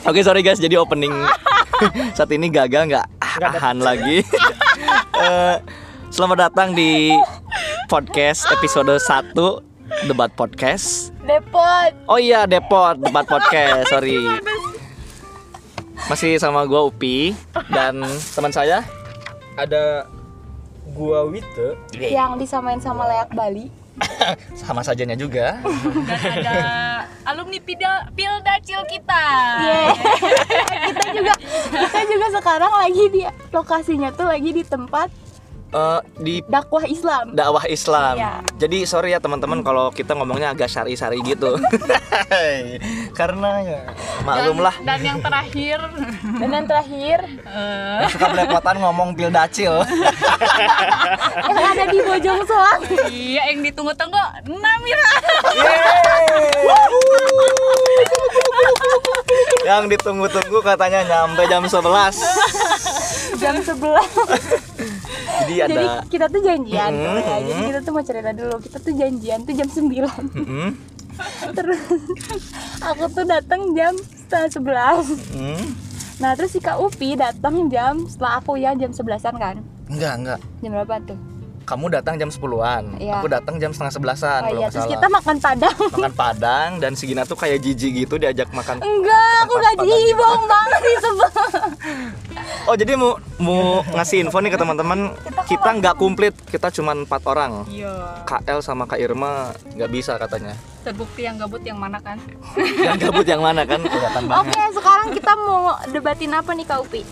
Oke sorry guys, jadi opening saat ini gagal nggak ahan lagi. Eh, selamat datang di podcast episode 1 debat podcast. Depot. Oh iya Depot debat podcast, sorry. Masih sama gua Upi dan teman saya ada gua Wite Yang disamain sama Leak Bali. sama sajanya juga. dan ada alumni Pilda Pilda Cil kita. Yeay. kita juga kita juga sekarang lagi di lokasinya tuh lagi di tempat Eh, di dakwah Islam. dakwah Islam. Iya. Jadi sorry ya teman-teman kalau kita ngomongnya agak syari-syari gitu. Karena ya maklum lah Dan yang terakhir Dan yang terakhir eh, yang suka belepotan ngomong pil dacil. yang ada di Bojong Soang. iya yang ditunggu-tunggu Namira. yang ditunggu-tunggu katanya nyampe jam 11. jam 11 Jadi Jadi ada kita tuh janjian Mm-hmm. tuh ya. Jadi kita tuh mau cerita dulu. Kita tuh janjian tuh jam 9 Mm-mm, Terus aku tuh datang jam setengah 11 mm. Nah terus si Kak Upi datang jam setelah aku ya jam 11an kan Enggak, enggak. Jam berapa tuh? Kamu datang jam 10-an. Iya. Aku datang jam setengah sebelasan Oh iya, terus salah. kita makan padang makan padang dan si Gina tuh kayak jijik gitu diajak makan. Enggak, aku gak gitu. bohong banget sih sebel Oh jadi mau mau ngasih info nih ke teman-teman kita nggak komplit kita cuma empat orang Iya. KL sama Kak Irma nggak bisa katanya Terbukti yang gabut yang mana kan? yang gabut yang mana kan kelihatan Oke, banget sekarang kita mau debatin apa nih Kak Upi?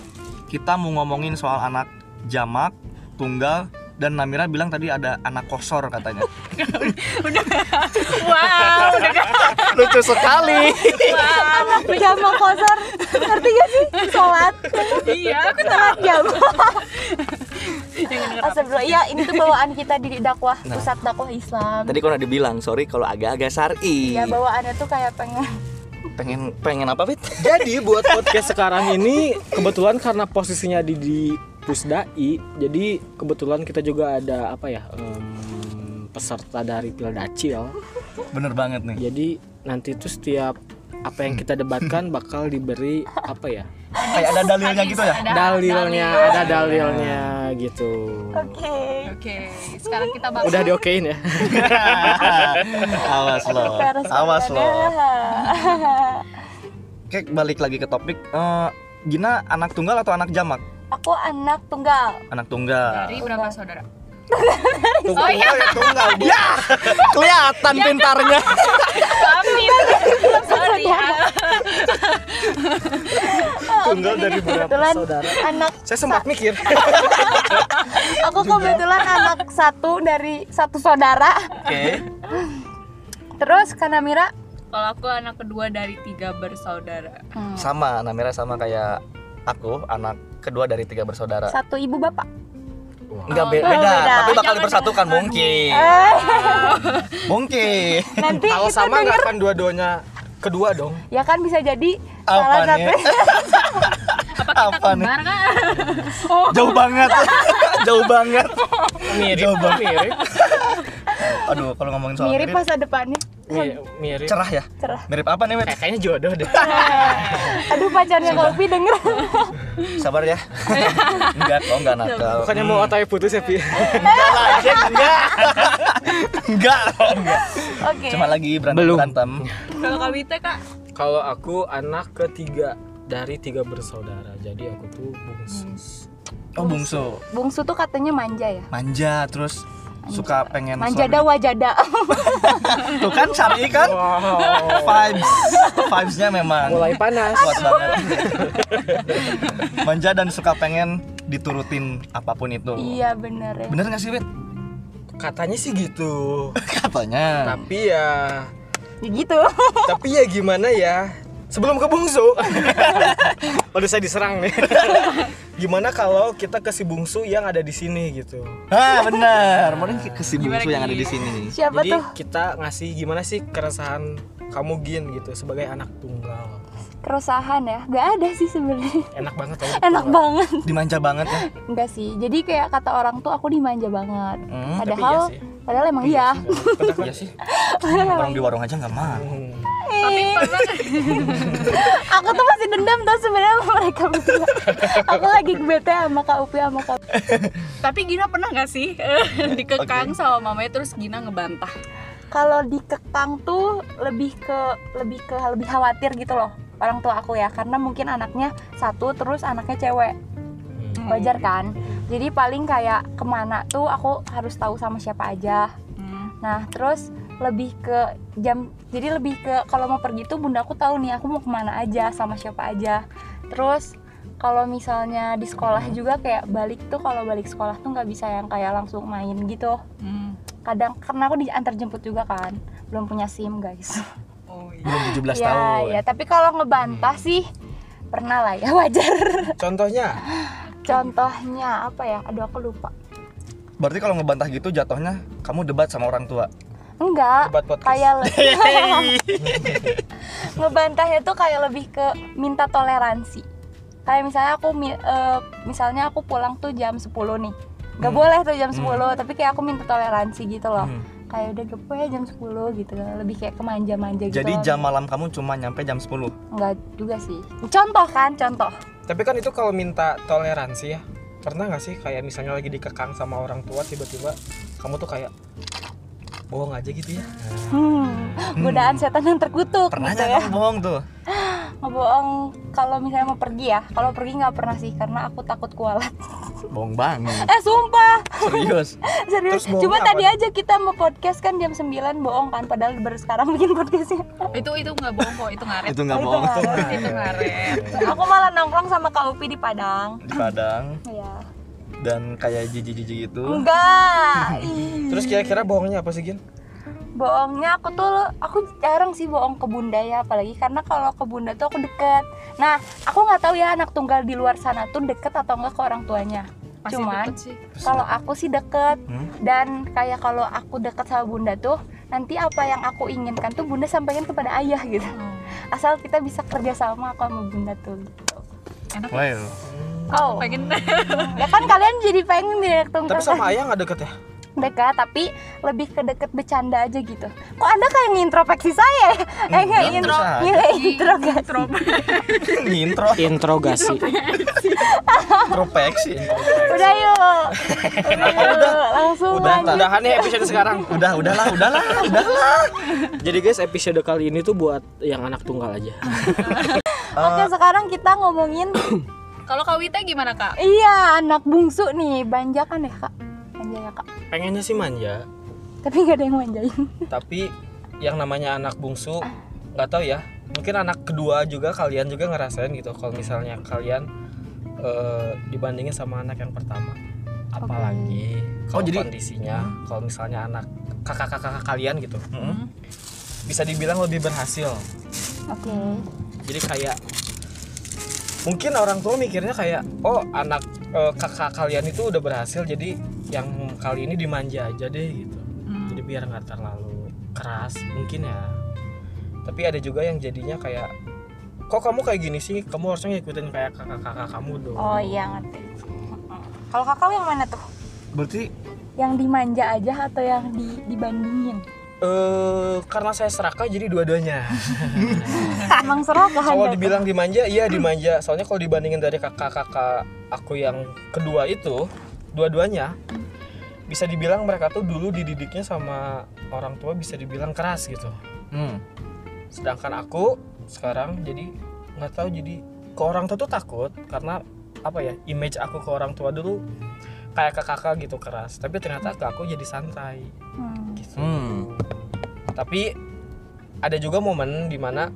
kita mau ngomongin soal anak jamak tunggal dan Namira bilang tadi ada anak kosor katanya. Wow, udah. Lucu sekali. Anak pijama kosor. Ngerti gak sih? Sholat. Iya, aku Sholat jam yang denger apa? Astagfirullah, iya ini tuh bawaan kita di dakwah Nah. Pusat dakwah Islam. Tadi kau udah dibilang sorry kalau agak-agak sari Ya bawaannya tuh kayak pengen pengen pengen apa Fit? jadi buat podcast sekarang ini kebetulan karena posisinya di di Pusdai jadi kebetulan kita juga ada apa ya em, peserta dari Pildacil bener banget nih. Jadi nanti itu setiap apa yang kita debatkan bakal diberi apa ya kayak ada dalilnya gitu ya? Ada dalilnya dalil. ada dalilnya gitu. Oke. Oke, sekarang kita bakal udah diokein ya? Awas lo awas lo. Oke balik lagi ke topik. Eh, Gina anak tunggal atau anak jamak Aku anak tunggal. Anak tunggal. Dari berapa saudara? oh iya. Tunggal Bu. kelihatan pintarnya. Amin. Sorry ya. tunggal dari berapa Kebetulan saudara? anak saya sempat mikir. Aku kebetulan anak satu dari satu saudara. Oke. Terus Kanamira Kalau aku anak kedua dari tiga bersaudara. hmm, sama Namira sama kayak aku anak kedua dari tiga bersaudara Satu ibu bapak Enggak Oh, be- oh, beda, beda. tapi bakal Jangan dipersatukan jangan. mungkin. Eh, Mungkin. Nanti kalau kita sama denger nggak akan dua-duanya kedua dong Ya kan bisa jadi Apa salah satu Apa nih? Kembar kan? Jauh banget. Jauh banget. mirip Jauh banget. mirip Aduh, kalau ngomongin soal Mirip mirip, masa depannya Mi- mirip cerah ya? Cerah Mirip apa nih, Wet? Kayaknya jodoh deh Aduh pacarnya kopi denger Sabar ya. enggak kok, enggak nakal. bukannya mau otak putus ya Pi Enggak lah, Jack, enggak. enggak, kok, enggak. Oke Cuma lagi berantem Belum. berantem. Kalau Kak Wita kak? Kalau aku anak ketiga dari tiga bersaudara, jadi aku tuh bungsu. Oh, bungsu. Bungsu tuh katanya manja ya Manja terus suka pengen Manjada suami. wajada Tuh kan syari kan? Wow, Vibes. Vibesnya memang mulai panas. kuat banget. Manja dan suka pengen diturutin apa pun itu. Iya bener ya Bener gak sih, Wit? Katanya sih gitu, Katanya. tapi ya, Ya gitu tapi ya gimana ya? Sebelum ke bungsu, waduh saya diserang nih. gimana kalau kita ke si bungsu yang ada di sini gitu? Ah, bener. Mending ke si Gimana, bungsu yang ada di sini. Siapa Jadi tuh? kita ngasih gimana sih keresahan kamu Gin gitu sebagai anak tunggal. Keresahan ya Gak ada sih sebenarnya Enak banget tau. Enak banget Dimanja banget ya. Enggak sih Jadi kayak kata orang tuh aku dimanja banget Hmm, Tapi Padahal iya sih. Padahal emang iya Iya. sih. Orang di warung aja nggak mau. Hmm. Aku tuh masih dendam tuh sebenarnya sama mereka berdua. Aku lagi bete sama kak Upi sama kak tapi Gina pernah nggak sih? Dikekang sama mamanya terus Gina ngebantah? kalau dikekang tuh lebih ke lebih ke lebih khawatir gitu loh orang tua aku ya. Karena mungkin anaknya satu terus anaknya cewek. Wajar kan jadi paling kayak ke mana tuh aku harus tahu sama siapa aja Hmm. nah terus lebih ke jam jadi lebih ke kalau mau pergi tuh bunda aku tahu nih aku mau ke mana aja sama siapa aja terus kalau misalnya di sekolah juga kayak balik tuh kalau balik sekolah tuh nggak bisa yang kayak langsung main gitu Hmm. kadang karena aku diantar jemput juga kan belum punya sim guys Oh iya. Belum 17 ya tahun. ya tapi kalau ngebantah sih pernah lah ya wajar Contohnya contohnya apa ya aduh aku lupa Berarti kalau ngebantah gitu jatuhnya kamu debat sama orang tua. enggak debat podcast. kayak ngebantahnya tuh kayak lebih ke minta toleransi kayak misalnya aku eh, misalnya aku pulang tuh jam 10 nih nggak Hmm. boleh tuh jam 10 tapi kayak aku minta toleransi gitu loh Hmm. kayak udah gepo ya jam 10 gitu lebih kayak kemanja-manja gitu Jadi loh. jam malam kamu cuma nyampe jam 10. enggak juga sih contoh kan contoh Tapi kan itu kalau minta toleransi ya. Pernah nggak sih kayak misalnya lagi dikekang sama orang tua tiba-tiba kamu tuh kayak bohong aja gitu ya? Hmm, godaan setan yang terkutuk Pernah gitu ya? bohong tuh? ngebohong kalau misalnya mau pergi ya kalau pergi nggak pernah sih karena aku takut kualat Bohong banget. eh sumpah Serius. serius cuma apa tadi aja kita mau podcast kan jam 9 bohong kan padahal baru sekarang bikin podcastnya Itu itu nggak bohong kok, itu ngaret. Itu nggak Oh, itu bohong. ngaret. itu ngaret. aku malah nongkrong sama Kak Upi di Padang Di Padang Iya dan kayak jijik-jijik gitu. enggak. Terus kira-kira bohongnya apa sih Gin? Bohongnya aku tuh aku jarang sih bohong ke bunda ya apalagi karena kalau ke bunda tuh aku deket nah aku nggak tahu ya anak tunggal di luar sana tuh deket atau enggak ke orang tuanya Pasti Cuman, kalau aku sih deket Hmm? dan kayak kalau aku deket sama bunda tuh nanti apa yang aku inginkan tuh bunda sampaikan kepada ayah gitu Oh. asal kita bisa kerja sama aku sama bunda tuh gitu. Enak. Wow. oh Pengen ya kan kalian jadi pengen di tunggal Tapi sama ayah nggak deket ya? Dekat tapi lebih ke deket bercanda aja gitu. Kok anda kayak ngintrospeksi saya ya? eh nggak intro intro Intro. Ngintro, Interogasi introspeksi. udah yuk. Udah langsung Udah, lanjut. Udahan ya episode sekarang. Udah, udahlah, udahlah, udahlah. Jadi guys episode kali ini tuh buat yang anak tunggal aja. Oke sekarang kita ngomongin Kalau Kak Wita gimana Kak? iya anak bungsu nih. Banjakan ya kak? Manja ya kak Pengennya sih manja. Tapi nggak ada yang manjain. Tapi yang namanya anak bungsu nggak tahu ya. Mungkin anak kedua juga kalian juga ngerasain gitu Kalau misalnya kalian eh, dibandingin sama anak yang pertama. Apalagi Oh, kalau jadi- kondisinya Kalau misalnya anak kakak-kakak kalian gitu. Hmm. Bisa dibilang lebih berhasil. Oke. Jadi kayak mungkin orang tua mikirnya kayak oh anak eh, kakak kalian itu udah berhasil jadi yang kali ini dimanja aja deh gitu. Hmm. jadi biar nggak terlalu keras mungkin ya. Tapi ada juga yang jadinya kayak kok kamu kayak gini sih? Kamu harusnya ngikutin kayak kakak-kakak kamu dong. Oh iya ngerti. Kalau kakak yang mana tuh? Berarti yang dimanja aja atau yang di, dibandingin? Eh karena saya serakah jadi dua-duanya. Emang serakah kalau dibilang dimanja iya dimanja. Soalnya kalau dibandingin dari kakak-kakak aku yang kedua itu dua-duanya bisa dibilang mereka tuh dulu dididiknya sama orang tua bisa dibilang keras gitu hmm. sedangkan aku sekarang jadi nggak tahu jadi ke orang tua tuh takut karena apa ya image aku ke orang tua dulu kayak ke kakak gitu keras tapi ternyata ke aku jadi santai Hmm. gitu Hmm. tapi ada juga momen di mana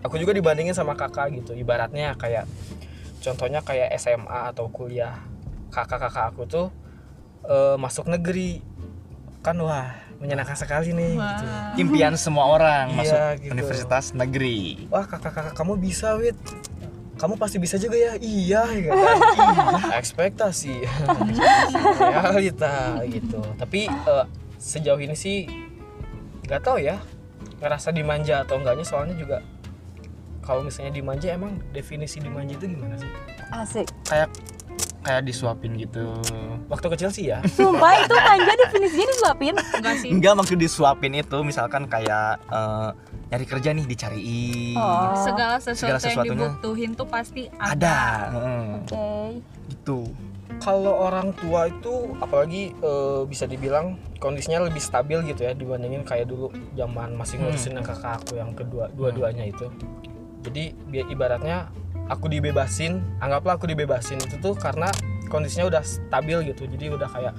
aku juga dibandingin sama kakak gitu ibaratnya kayak contohnya kayak SMA atau kuliah kakak-kakak aku tuh eh, masuk negeri kan wah menyenangkan sekali nih gitu. Wah. Impian semua orang Iya, masuk gitu. universitas negeri. wah kakak-kakak kamu bisa wit kamu pasti bisa juga ya iya ya kan? Iya, ekspektasi realita gitu tapi eh, sejauh ini sih nggak tahu ya ngerasa dimanja atau enggaknya soalnya juga kalau misalnya dimanja emang definisi dimanja itu gimana sih asik Kayak kayak disuapin gitu waktu kecil sih ya Sumpah itu manja definisinya disuapin enggak sih Enggak maksud disuapin itu misalkan kayak eh, nyari kerja nih dicariin. Oh. segala Segala sesuatu yang sesuatunya. dibutuhin tuh pasti Ada. ada, Heeh. Oke Gitu. kalau orang tua itu apalagi eh, bisa dibilang kondisinya lebih stabil gitu ya dibandingin kayak dulu zaman masih ngurusin yang kakak aku yang kedua dua-duanya itu jadi bi- ibaratnya aku dibebasin anggaplah aku dibebasin itu tuh karena kondisinya udah stabil gitu. Jadi udah kayak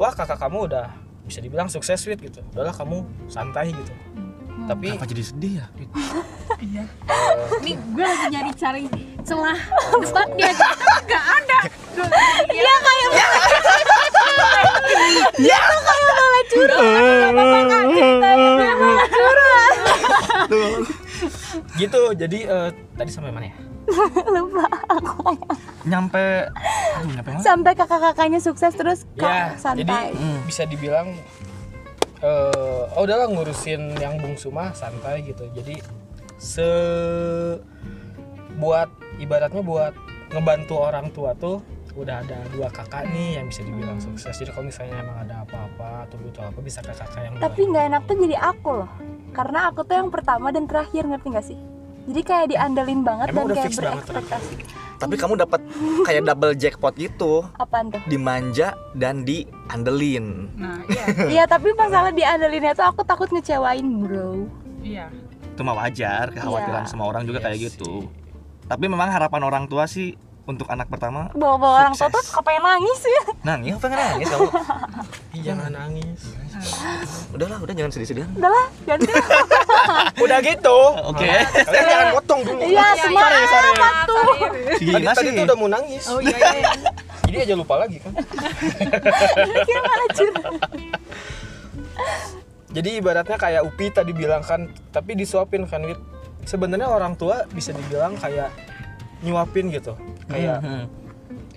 wah kakak kamu udah bisa dibilang sukses Wit gitu. Udahlah kamu santai gitu. Tapi Kenapa jadi sedih ya? iya. Nih gue lagi nyari cari celah. Tempat dia gitu nggak ada. Dia kayak Dia tuh kayak malah curhat Gak apa-apa kak? Dia malah curhat gitu jadi eh, tadi sampai mana ya? Lupa aku. Nyampe aduh nyampe mana? Sampai kakak-kakaknya sukses terus ya kak jadi santai bisa dibilang eh oh udahlah ngurusin yang bungsu mah santai gitu. Jadi se buat ibaratnya buat ngebantu orang tua tuh udah ada dua kakak nih yang bisa dibilang sukses. Jadi kalau misalnya emang ada apa-apa atau butuh apa bisa ke kakak yang Tapi nggak enak tuh jadi aku loh Karena aku tuh yang pertama dan terakhir ngerti gak sih? Jadi kayak diandelin banget Emang dan udah kayak fix banget Tapi kamu dapat kayak double jackpot gitu. Apaan tuh? Dimanja dan diandelin. nah iya Iya tapi masalah diandelinnya tuh aku takut ngecewain bro iya Itu mah wajar, kekhawatiran Iya. semua orang juga Iya kayak sih. gitu. Tapi memang harapan orang tua sih untuk anak pertama Bawa-bawa orang tua tuh Sukses. suka pengen nangis ya. Nangis? Apa nangis kamu? Ih, jangan nangis. Udahlah, udah jangan sedih-sedihan. Udah lah ganti. Udah gitu. Oke. kalian jangan potong dulu. Iya semangat sorry. tuh. Si tadi, Gina tadi sih. tuh udah mau nangis. Oh iya iya jadi aja lupa lagi kan? Jadi ibaratnya kayak Upi tadi bilang kan tapi disuapin kan Wit. Sebenarnya orang tua bisa dibilang kayak nyuapin gitu kayak Mhm.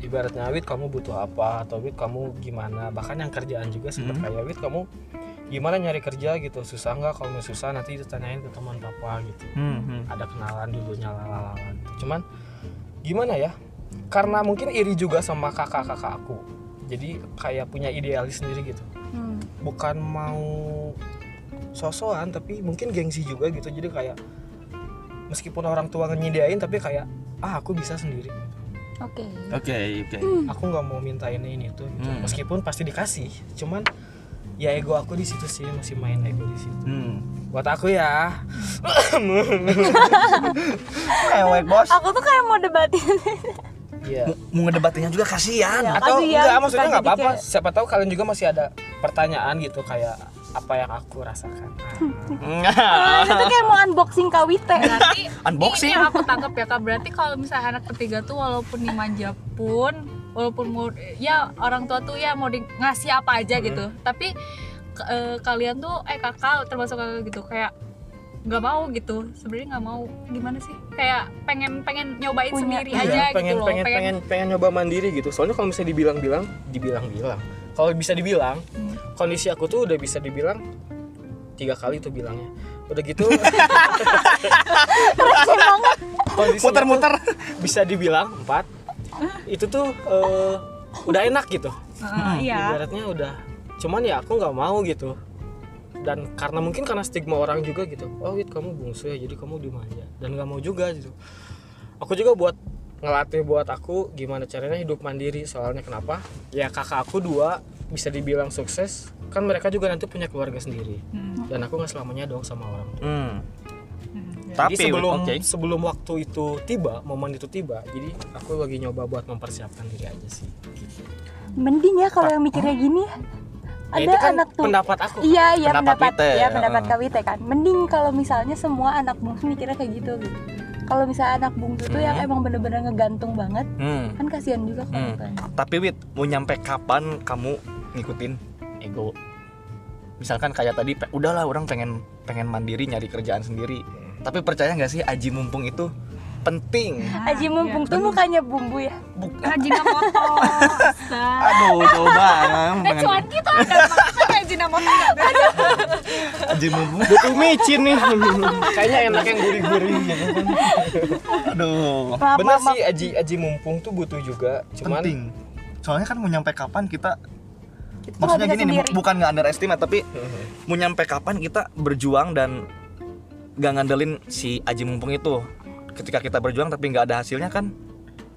ibaratnya Wit kamu butuh apa atau Wit kamu gimana bahkan yang kerjaan juga sempet Hmm. kayak Wit kamu gimana nyari kerja gitu susah nggak kalau nggak susah nanti ditanyain ke teman papa gitu Mhm. ada kenalan dulunya lalala gitu. cuman gimana ya karena mungkin iri juga sama kakak-kakak aku jadi kayak punya idealis sendiri gitu Hmm. bukan mau sosokan tapi mungkin gengsi juga gitu jadi kayak meskipun orang tua nyediain tapi kayak ah aku bisa sendiri Oke Oke, oke. aku nggak mau mintain ini itu gitu. Hmm. meskipun pasti dikasih cuman ya ego aku di situ sih masih main ego di situ Hmm. buat aku ya Ewek bos. Aku tuh kayak mau debatin Iya. Mau ngedebatinnya juga kasihan. Iya. atau Kasihan, enggak maksudnya nggak apa-apa kayak- siapa tahu kalian juga masih ada pertanyaan gitu kayak apa yang aku rasakan. Ah. Itu kayak mau unboxing berarti Unboxing. ini yang aku tangkap ya kak. Berarti kalau misalnya anak ketiga tuh walaupun dimanja pun walaupun mau ya orang tua tuh ya mau di, ngasih apa aja gitu. Tapi ke- eh, kalian tuh eh kakak termasuk kakak gitu kayak nggak mau gitu. Sebenarnya nggak mau. Gimana sih? Kayak pengen pengen nyobain Punya. sendiri Iya, aja pengen, gitu loh pengen, pengen pengen nyoba mandiri gitu. Soalnya kalau misalnya dibilang-bilang dibilang-bilang kalau bisa dibilang Hmm. kondisi aku tuh udah bisa dibilang tiga kali tuh bilangnya. Udah gitu Muter-muter. bisa dibilang empat. Itu tuh eh, udah enak gitu. Ah, iya. Ibaratnya udah. Cuman ya aku nggak mau gitu. Dan karena mungkin karena stigma orang juga gitu. Oh wit kamu bungsu ya jadi kamu dimanja dan nggak mau juga gitu. Aku juga buat ngelatih buat aku gimana caranya hidup mandiri soalnya kenapa ya kakak aku dua bisa dibilang sukses kan mereka juga nanti punya keluarga sendiri Hmm, dan aku nggak selamanya dong sama orang tua. Hmm. hmm. Tapi jadi sebelum oke. sebelum waktu itu tiba momen itu tiba jadi aku lagi nyoba buat mempersiapkan diri aja sih gitu. Mending ya kalau yang mikirnya gini ya Ya, Ada itu kan anak tuh pendapat aku Iya iya Pendapat pendapat, kita ya, ya pendapat. KWT kan. Mending kalau misalnya semua anak bungsu mikirnya kayak gitu gitu. Kalau misalnya anak bungsu tuh yang Hmm. emang bener-bener ngegantung banget, Hmm. kan kasihan juga kalau Hmm. kan. Tapi Wit, mau nyampe kapan kamu ngikutin ego? Misalkan kayak tadi, udahlah orang pengen pengen mandiri nyari kerjaan sendiri. Tapi percaya nggak sih aji mumpung itu penting? Nah, Aji iya. mumpung tuh mukanya bumbu ya. Bukan. Hajina moto Aduh, coba. eh pengen- cuan kita ada nggak ada Aji mumpung. butuh micin nih kayaknya enak yang gurih-gurih kan Aduh. Maaf, bener maaf, maaf. sih aji aji mumpung tuh butuh juga cuman penting. Soalnya kan mau nyampe kapan kita Itu maksudnya gini bisa nih, sendiri. bukan nggak underestimate tapi mau nyampe kapan kita berjuang dan gak ngandelin si Aji mumpung itu. Ketika kita berjuang tapi nggak ada hasilnya kan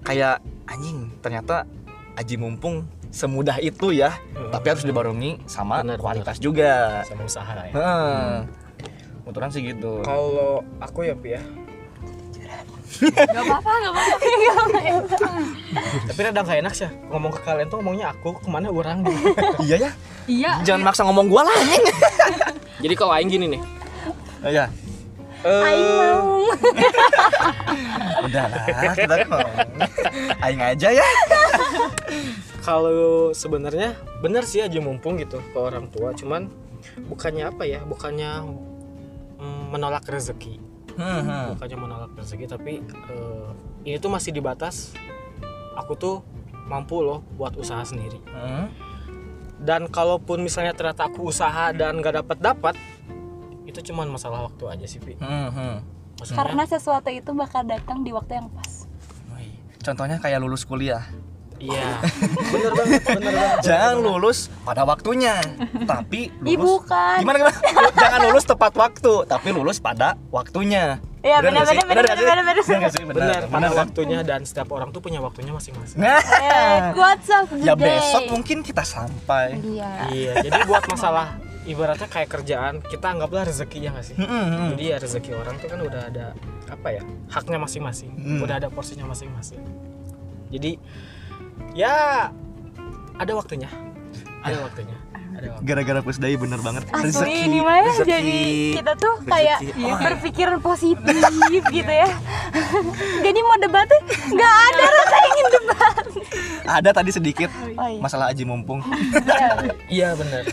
kayak anjing ternyata Aji mumpung semudah itu ya. Tapi harus dibarengi sama Bener, kualitas juga. sama usaha ya Heeh. Kebetulan sih gitu. kalau aku ya Pi ya Gak apa-apa, gak apa-apa. tapi rada gak enak sih ngomong ke kalian tuh ngomongnya aku ke mana orang gitu iya ya. Iya. Jangan maksa ngomong gua lah anjing. jadi kalau aing gini nih Iya. Aing eh mau. Udah lah, kita ngomong. Aing aja ya. Kalau sebenarnya bener sih aja mumpung gitu ke orang tua cuman bukannya apa ya bukannya mm, menolak rezeki Hmm, hmm. bukannya menolak rezeki tapi eh, ini tuh masih di batas aku tuh mampu loh buat usaha sendiri Hmm. dan kalaupun misalnya ternyata aku usaha dan gak dapat dapat itu cuman masalah waktu aja sih Pi Hmm, maksudnya Karena sesuatu itu bakal datang di waktu yang pas. Contohnya kayak lulus kuliah. Iya bener banget bener banget Jangan lulus pada waktunya, tapi lulus bukan. gimana gimana? Jangan lulus tepat waktu, tapi lulus pada waktunya. Iya benar sih? benar benar sih? benar benar. Sih? bener kan? waktunya dan setiap orang tuh punya waktunya masing-masing Nah, Eh, of the ya besok mungkin kita sampai. Iya. iya jadi buat masalah ibaratnya kayak kerjaan kita anggaplah rezeki ya nggak sih Hmm, hmm, jadi ya rezeki orang tuh kan udah ada apa ya haknya masing-masing Hmm. udah ada porsinya masing-masing jadi ya ada waktunya ada waktunya Gara-gara plus dai bener banget. Asli ini mah ya, rezeki. jadi kita tuh kayak Rezeki. iya, berpikiran positif gitu ya. jadi mau debat tuh nggak ada rasa ingin debat. Ada tadi sedikit Oh, iya. masalah aji mumpung. Iya. iya bener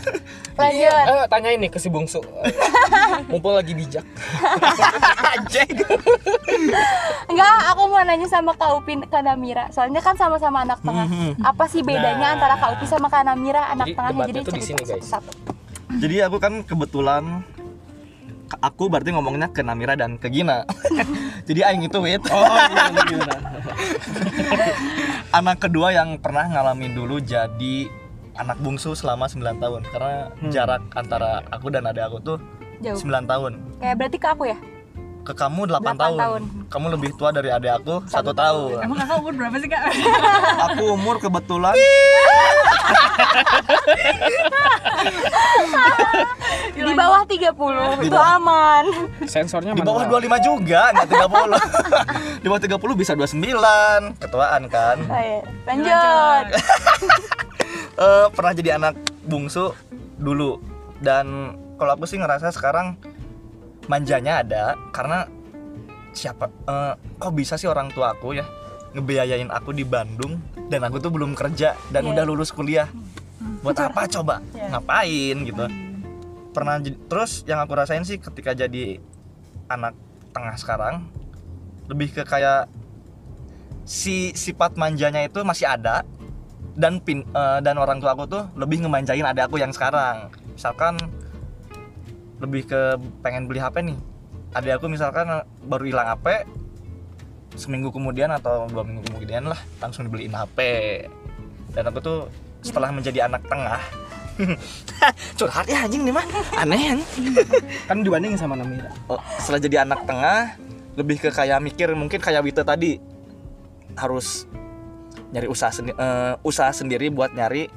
Lanjut. eh tanya ini ke si bungsu mumpung lagi bijak Enggak, aku mau nanya sama Kak Upin Kak Namira. Soalnya kan sama-sama anak tengah. Mhm. Apa sih bedanya Nah. antara Kak Upin sama Kak Namira anak Jadi tengahnya? Jadi cerita sini, guys. satu-satu. Jadi aku kan kebetulan aku berarti ngomongnya ke Namira dan ke Gina. Jadi aing itu wait. Oh iya anak kedua yang pernah ngalamin dulu jadi anak bungsu selama 9 tahun karena jarak antara aku dan adik aku tuh Jauh. 9 tahun. Kayak berarti ke aku ya? Ke kamu 8, Delapan tahun. tahun. Kamu lebih tua dari adik aku satu tahun. Emang kakak umur berapa sih kak? Aku umur kebetulan Di bawah 30. Di itu bawah. aman. sensornya di bawah manual. 25 juga, nggak 30. di bawah 30 bisa 29. Ketuaan kan. Oh, iya. Lanjut. eh pernah jadi anak bungsu dulu dan kalau aku sih ngerasa sekarang manjanya ada karena siapa eh, kok bisa sih orang tua aku ya ngebiayain aku di Bandung dan aku tuh belum kerja dan Iya. udah lulus kuliah? Buat apa coba? Iya. ngapain gitu? Pernah jadi- terus yang aku rasain sih ketika jadi anak tengah sekarang lebih ke kayak si sifat manjanya itu masih ada dan pin eh, dan orang tua aku tuh lebih ngemanjain adik aku yang sekarang. Misalkan lebih ke pengen beli HP nih. Adik aku misalkan baru hilang HP seminggu kemudian atau dua minggu kemudian lah langsung dibeliin HP dan aku tuh setelah menjadi anak tengah curhat ya anjing nih mah. Aneh anjing. kan dibanding sama Namira. Oh, setelah jadi anak tengah lebih ke kayak mikir mungkin kayak Wita tadi harus nyari usaha sendi- eh, usaha sendiri buat nyari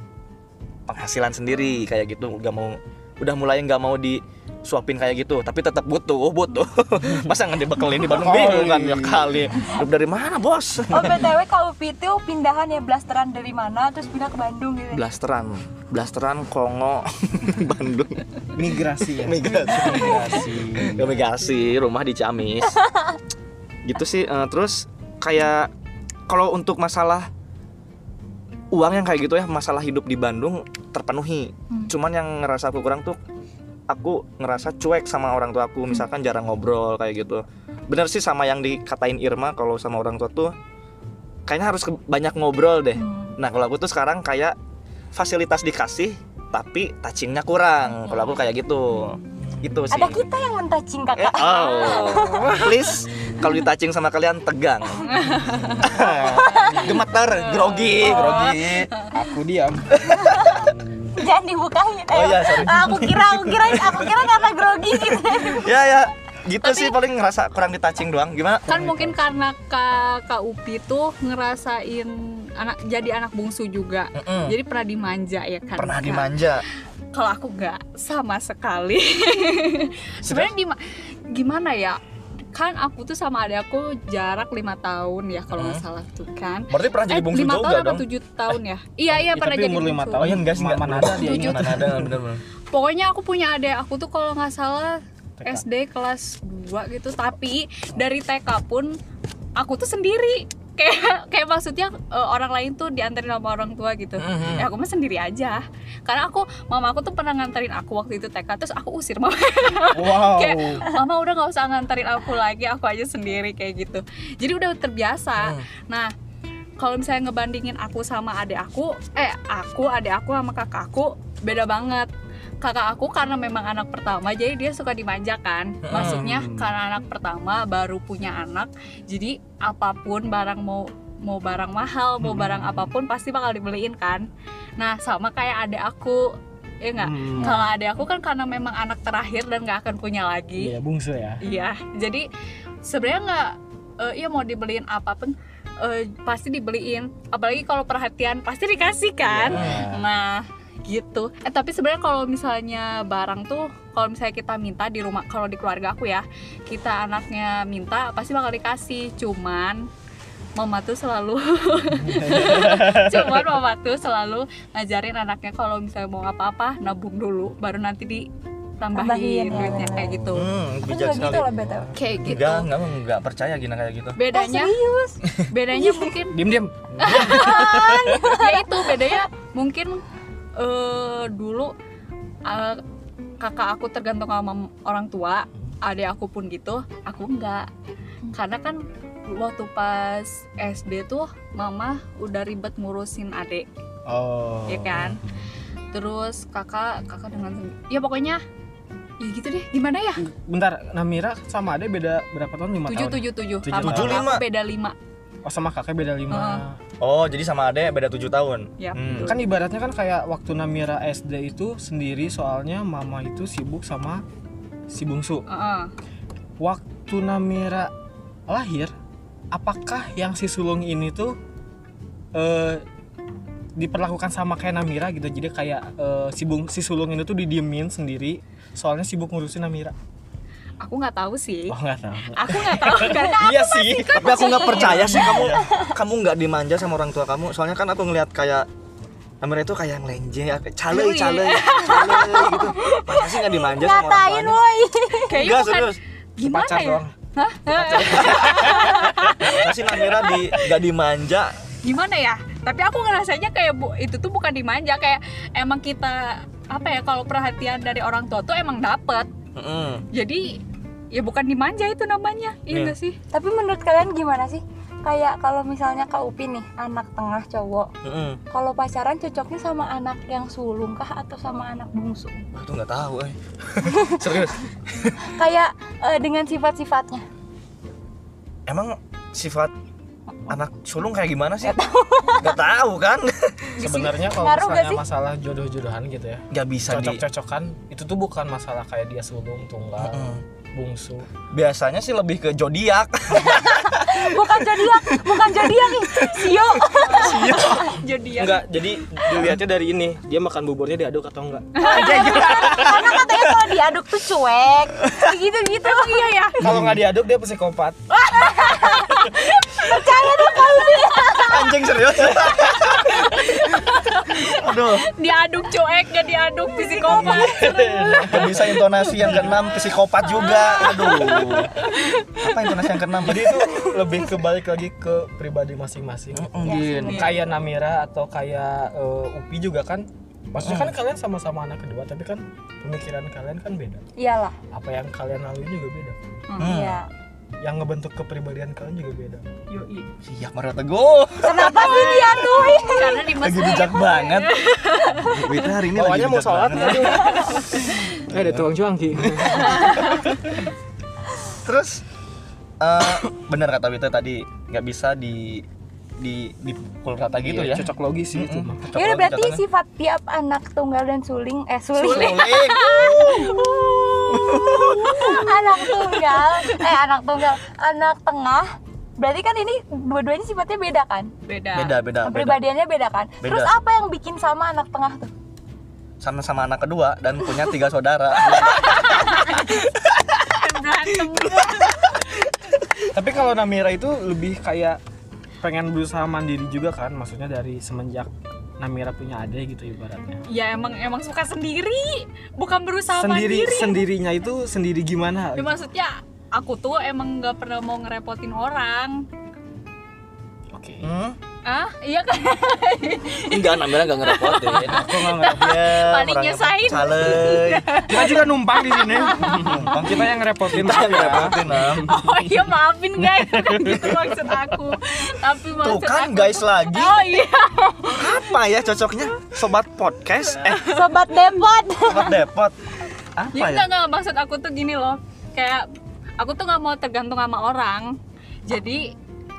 penghasilan sendiri kayak gitu. Udah mau udah mulai nggak mau disuapin kayak gitu tapi tetap butuh. Butuh. Masa nggak dibekelin di Bandung? Bingung kan ya kali dari mana bos? Oh btw Upi itu pindahan ya blasteran dari mana terus pindah ke Bandung gitu. blasteran. Blasteran Kongo Bandung. Migrasi ya? Migrasi. Migrasi. Migrasi rumah di Ciamis. Gitu sih eh, terus kayak kalau untuk masalah uang yang kayak gitu ya masalah hidup di Bandung terpenuhi. Hmm. cuman yang ngerasa aku kurang tuh aku ngerasa cuek sama orang tua aku misalkan jarang ngobrol kayak gitu bener sih sama yang dikatain Irma kalau sama orang tua tuh kayaknya harus ke- banyak ngobrol deh Hmm. nah kalau aku tuh sekarang kayak fasilitas dikasih tapi touchingnya kurang kalau aku kayak gitu itu sih. Ada kita yang mentouching Eh, kakak. oh, please kalau ditouching sama kalian tegang, gemeter, grogi, grogi. Aku diam. Jangan dibukain. Oh iya, sorry. Aku kira, aku kira, aku kira karena grogi gitu. Ya ya, gitu sih paling ngerasa kurang ditouching doang. Gimana? kan mungkin karena kak kak Upi tuh ngerasain anak jadi anak bungsu juga Mm-mm. jadi pernah dimanja ya kan Pernah dimanja. kalau aku nggak sama sekali sebenarnya dima- gimana ya kan aku tuh sama adik aku jarak lima tahun ya kalau nggak Hmm. salah tuh kan Berarti pernah jadi eh bungsu lima juga tahun apa dong? tujuh tahun ya iya iya Ya, pernah tapi jadi umur lima bungsu. tahun. Oh iya enggak sih enggak. Mana ada dia ingat. Mana ada bener-bener. pokoknya aku punya adik aku tuh kalau nggak salah TK. SD kelas 2 gitu tapi dari TK pun aku tuh sendiri kayak kayak maksudnya eh, orang lain tuh diantarin sama orang tua gitu Mhm. ya aku mah sendiri aja karena aku mama aku tuh pernah nganterin aku waktu itu TK terus aku usir mama Wow. kayak mama udah nggak usah nganterin aku lagi aku aja sendiri kayak gitu jadi udah terbiasa Hmm. nah kalau misalnya ngebandingin aku sama adik aku eh aku adik aku sama kakak aku beda banget kakak aku karena memang anak pertama jadi dia suka dimanja kan maksudnya karena anak pertama baru punya anak jadi apa pun barang mau mau barang mahal mau barang apa pun pasti bakal dibeliin kan nah sama kayak adik aku ya nggak Hmm. kalau adik aku kan karena memang anak terakhir dan nggak akan punya lagi Iya, bungsu ya. Iya, jadi sebenarnya nggak, eh, iya mau dibeliin apa pun eh, pasti dibeliin. Apalagi kalau perhatian pasti dikasih kan. Iya. Nah, gitu. Eh tapi sebenarnya kalau misalnya barang tuh, kalau misalnya kita minta di rumah, kalau di keluarga aku ya, kita anaknya minta pasti bakal dikasih. Cuman mama tuh selalu cuman mama tuh selalu ngajarin anaknya kalau misalnya mau apa-apa nabung dulu baru nanti ditambahin Tambahin, ya. duitnya kayak gitu Hmm, bijak sekali. gitu loh btw. kayak gitu Enggak, enggak, enggak percaya gina kayak gitu. bedanya serius? bedanya mungkin Diam diam. ya itu bedanya mungkin eh dulu eh, kakak aku tergantung sama orang tua adik aku pun gitu aku enggak. Karena kan waktu pas SD tuh mama udah ribet ngurusin adik. Oh. ya kan? Terus kakak kakak dengan ya pokoknya ya gitu deh gimana ya? Bentar, Namira sama Ade beda berapa tahun? Lima tujuh tahun. tujuh tujuh. Tujuh Lima. beda lima Oh sama kakek beda lima. Heeh. Oh, jadi sama adek beda 7 tahun. Ya, Hmm. Kan ibaratnya kan kayak waktu Namira SD itu sendiri soalnya mama itu sibuk sama si bungsu. Heeh. Waktu Namira lahir, apakah yang si sulung ini tuh eh diperlakukan sama kayak Namira gitu? Jadi kayak eh, si bung si sulung ini tuh didiemin sendiri soalnya sibuk ngurusin Namira. Aku nggak tahu sih Oh nggak tahu. aku nggak tahu karena Iya sih. Tapi aku nggak percaya sih kamu kamu nggak dimanja sama orang tua kamu. Soalnya kan aku ngelihat kayak Amira itu kayak yang lenje, kayak cale, Oh, iya. cale, cale gitu. Masa sih nggak dimanja sama orang Ngatain tuanya? woi. kayaknya Enggak serius. gimana Pacar ya doang. Masa sih Amira di nggak dimanja? gimana ya tapi aku ngerasanya kayak bu itu tuh bukan dimanja kayak emang kita apa ya kalau perhatian dari orang tua tuh emang dapet Mm-mm. jadi ya bukan dimanja itu namanya Iya. iya nggak sih Tapi menurut kalian gimana sih? Kayak kalau misalnya Kak Upi nih, anak tengah cowok. Mm-mm. Kalau pacaran cocoknya sama anak yang sulung kah atau sama anak bungsu? Aku nggak tahu, eh. serius. Kayak eh, dengan sifat-sifatnya. Emang sifat anak sulung kayak gimana sih? Nggak tahu kan? Sebenarnya kalau misalnya masalah jodoh-jodohan gitu ya, Nggak bisa di. cocok-cocokan itu tuh bukan masalah kayak dia sulung tunggal, Mm-mm. Bungsu. Biasanya sih lebih ke zodiak. Bukan zodiak, bukan zodiak nih. Sio. jadi ya Enggak, jadi dilihatnya dari ini, dia makan buburnya diaduk atau enggak. Karena katanya kalau diaduk tuh cuek. Gitu-gitu. iya ya Kalau nggak diaduk dia psikopat. Anjing serius. Aduh, diaduk cuek gak diaduk psikopat bisa intonasi yang keenam psikopat juga. Aduh. Apa intonasi yang keenam? Jadi itu lebih kebalik lagi ke pribadi masing-masing. Mungkin. Kayak Namira atau kayak eh, Upi juga kan. Maksudnya kan kalian sama-sama anak kedua, tapi kan pemikiran kalian kan beda. Iyalah. Apa yang kalian lalui juga beda. Hmm. Iya. Yang ngebentuk kepribadian kalian juga beda. Yoi. Siap Mario Teguh. Kenapa sih dia tuh? karena di Lagi bijak banget. Wita hari ini Bawahnya lagi mau sholat banget. nggak? Eh, ada tuang cuangki. Terus eh benar kata Wita tadi nggak bisa di di dipukul rata gitu ya. Cocok logis sih itu. Mm-mm. mah. Cocok Ya berarti sifat tiap anak tunggal dan suling eh suling, Suling. anak tunggal. Eh anak tunggal. Anak tengah. Berarti kan ini dua-duanya sifatnya beda kan? Beda. Beda beda beda. kepribadiannya beda kan? Beda. terus apa yang bikin sama anak tengah tuh? Sama-sama anak kedua dan punya tiga saudara. berantem. Tapi kalau Namira itu lebih kayak pengen berusaha mandiri juga kan, maksudnya dari semenjak Namira punya adik gitu ibaratnya. ya emang emang suka sendiri bukan berusaha Sendiri mandiri sendirinya itu sendiri gimana? ya, maksudnya aku tuh emang nggak pernah mau ngerepotin orang Oke. Hmm? Ah iya kan Enggak, Namira enggak ngerepotin. Aku nggak ngerti. Dia Paling nyesain. Calei. Kita juga numpang di sini. Numpang Kita yang ngerepotin. kita yang ngerepotin, Nam. oh iya maafin guys bukan gitu maksud aku tapi Tuh maksud kan aku guys tuh- lagi. oh iya Apa ya cocoknya? Sobat podcast eh sobat depot sobat depot. Apa ya ya? enggak enggak maksud aku tuh gini loh kayak aku tuh nggak mau tergantung sama orang jadi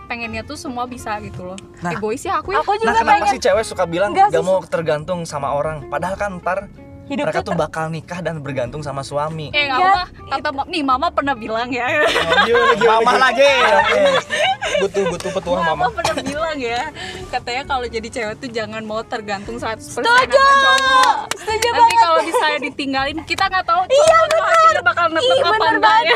pengennya tuh semua bisa gitu loh Nah. egois ya aku ya aku Nah, juga kenapa pengen sih cewek suka bilang Enggak gak sih, mau tergantung sama orang? Padahal kan ntar hidup mereka tuh bakal nikah dan bergantung sama suami. eh nggak Ya, apa kata ma- nih mama pernah bilang ya Mama lagi. Oke. butuh butuh petuah mama mama. pernah bilang ya katanya kalau jadi cewek tuh jangan mau tergantung 100% Setuju! sama cowok setuju nanti banget kalau misalnya ditinggalin kita nggak tahu iya benar hasilnya bakal nempel apa bener enggak ya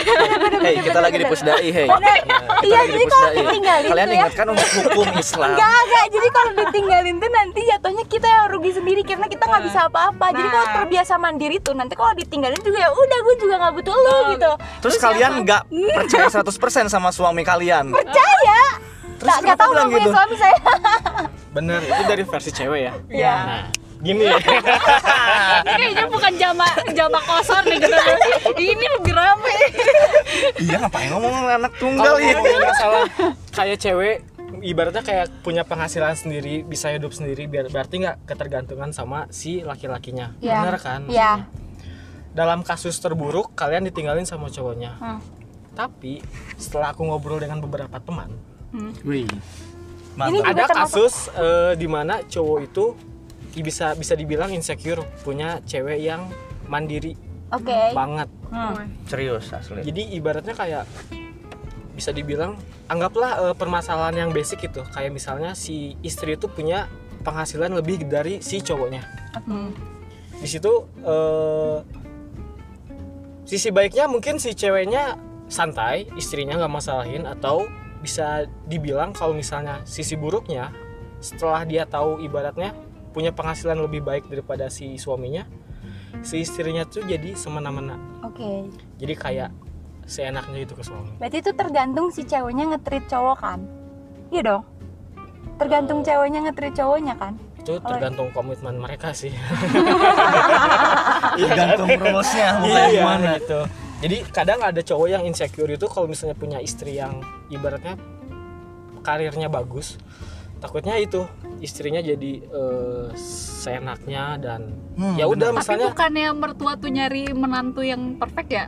Hei, kita lagi di pusdai, hei. Nah, Iya, jadi kalau ditinggalin Kalian ya. ingat kan untuk hukum Islam? Enggak, enggak. Jadi kalau ditinggalin tuh nanti jatuhnya kita yang rugi sendiri karena kita nggak bisa apa-apa. Jadi kalau Nah. Terbiasa mandiri tuh nanti kalau ditinggalin juga ya udah gue juga nggak butuh lu gitu. Terus kalian nggak percaya 100% sama suami kalian? Percaya? Terus Nggak tahu bilang gitu? suami saya. Bener, itu dari versi cewek ya. Iya. Nah, gini ya. ini kayaknya bukan jama jama kosong nih gitu ini lebih rame Iya, ngapain ngomong anak tunggal ya? masalah kayak cewek ibaratnya kayak punya penghasilan sendiri, bisa hidup sendiri biar berarti nggak ketergantungan sama si laki-lakinya. Iya. Bener kan? Iya. Dalam kasus terburuk kalian ditinggalin sama cowoknya. Hmm. Tapi setelah aku ngobrol dengan beberapa teman, Wih. Ini Mantap. juga ada kasus eh, di mana cowok itu bisa bisa dibilang insecure punya cewek yang mandiri Oke. banget. Hmm. Serius asli. Jadi ibaratnya kayak bisa dibilang anggaplah eh, permasalahan yang basic itu kayak misalnya si istri itu punya penghasilan lebih dari si cowoknya. Hmm. Di situ eh, sisi baiknya mungkin si ceweknya santai, istrinya nggak masalahin atau bisa dibilang kalau misalnya sisi buruknya setelah dia tahu ibaratnya punya penghasilan lebih baik daripada si suaminya, si istrinya tuh jadi semena-mena. Oke. Jadi kayak seenaknya itu ke suami. Berarti itu tergantung si ceweknya ngetrit cowok kan? Iya dong. Tergantung ceweknya ngetrit cowoknya kan? Itu tergantung komitmen mereka sih. Tergantung rulesnya bukan Iya, gimana. gitu. Jadi kadang ada cowok yang insecure itu kalau misalnya punya istri yang ibaratnya karirnya bagus, takutnya itu istrinya jadi eh, seenaknya dan Hmm, ya udah benar. tapi misalnya bukannya mertua tuh nyari menantu yang perfect ya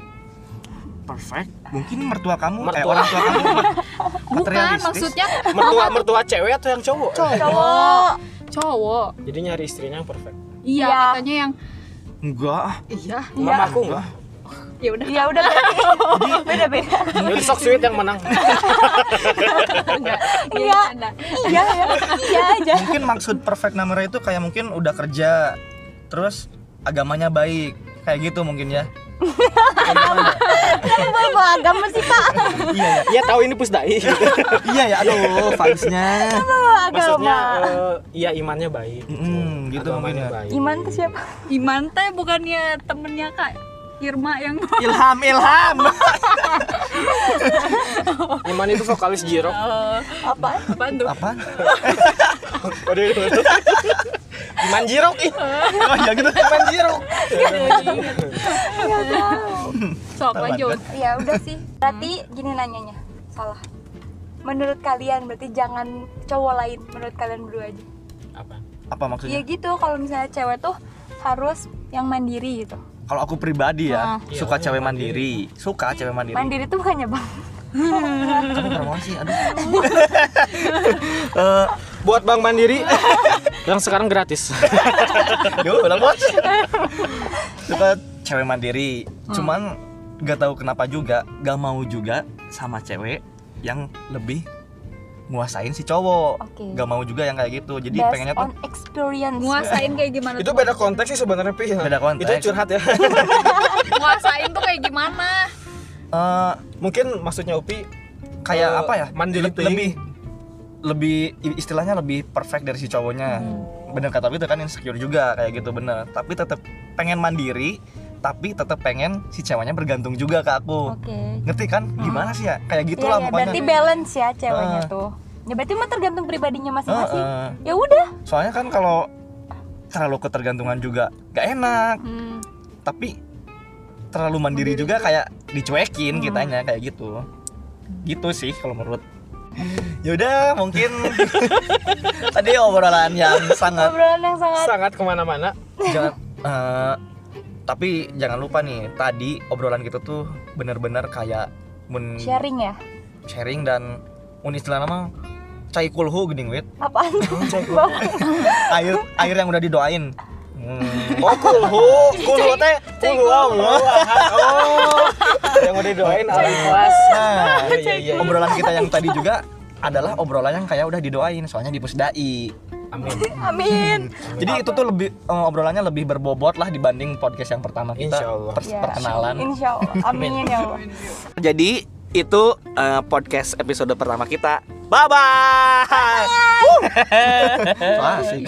Perfect. Mungkin mertua kamu, eh Mertua. orang tua kamu bukan maksudnya mertua mertua cewek atau yang cowok? Cowok. cowok Jadi nyari istrinya yang perfect. iya Iya. katanya yang Enggak. iya Mama aku enggak. ya udah Ya udah berarti beda-beda. Jadi sok sweet yang menang. enggak Iya. ada Iya, iya. Iya aja. Mungkin maksud perfect number itu kayak mungkin udah kerja terus agamanya baik. Kayak gitu mungkin ya. Kenapa bawa agama sih, Pak? iya ya. Iya tahu ini pusdai. Iya ya. Aduh. Bawa Maksudnya agama. eh, iya imannya baik. Mm, gitu mungkin ya. baik. Iman tuh siapa? Iman teh bukannya temennya kak Irma yang Ilham, ilham. Iman itu vokalis Jirok. Eh, Apa? apaan tuh Apa? Waduh, waduh. Iman Jirok ih. Oh ya gitu. Iman Jirok. sok lanjut Ya udah sih. Berarti gini nanyanya. Salah. Menurut kalian berarti jangan cowok lain menurut kalian berdua aja. Apa? Apa Iya maksudnya? gitu kalau misalnya cewek tuh harus yang mandiri gitu. Kalau aku pribadi ya Ah. suka cewek mandiri. suka cewek mandiri mandiri tuh bukannya bang kamu promosi aduh Eh, buat Bank Mandiri yang sekarang gratis. Yo, udah bos. Suka cewek mandiri. Cuman gak tahu kenapa juga gak mau juga sama cewek yang lebih nguasain si cowok. Oke. Gak mau juga yang kayak gitu. Jadi based pengennya on tuh experience nguasain kayak gimana itu beda konteks sih sebenarnya Pi. Beda konteks. Itu curhat ya. nguasain tuh kayak gimana eh, Mungkin maksudnya Upi kayak Eh, apa ya? mandiri Le- lebih lebih istilahnya lebih perfect dari si cowoknya. Bener kata itu kan insecure juga kayak gitu bener. Tapi tetap pengen mandiri, tapi tetap pengen si ceweknya bergantung juga ke aku. oke Ngerti kan? Gimana sih ya? Kayak Iya, gitulah ya, pokoknya. berarti balance ya ceweknya Ah. tuh ya berarti mah tergantung pribadinya masing-masing Heeh. ya udah Soalnya kan kalau terlalu ketergantungan juga gak enak, Hmm. tapi terlalu mandiri, juga kayak dicuekin kitanya kayak gitu. Gitu sih kalau menurut. Yaudah mungkin tadi obrolan yang sangat obrolan yang sangat sangat ke mana-mana. jangan eh, tapi jangan lupa nih tadi obrolan kita tuh bener-bener kayak mun sharing ya? Sharing dan mun istilah nama cai kulhu gini wit. Apaan tuh? Air air yang udah didoain. Hmm. Oh kulhu, kulhu teh kulhu Allah. Oh, yang udah didoain ala ikhlas. Nah, Iya, iya, iya. obrolan kita yang tadi juga adalah obrolan yang kayak udah didoain soalnya di pusdai. Amin. amin Jadi itu tuh lebih eh, obrolannya lebih berbobot lah dibanding podcast yang pertama kita Insya Allah. pers- Ya, perkenalan. insya Allah amin ya Allah Jadi itu eh, podcast episode pertama kita. Bye bye. Asik.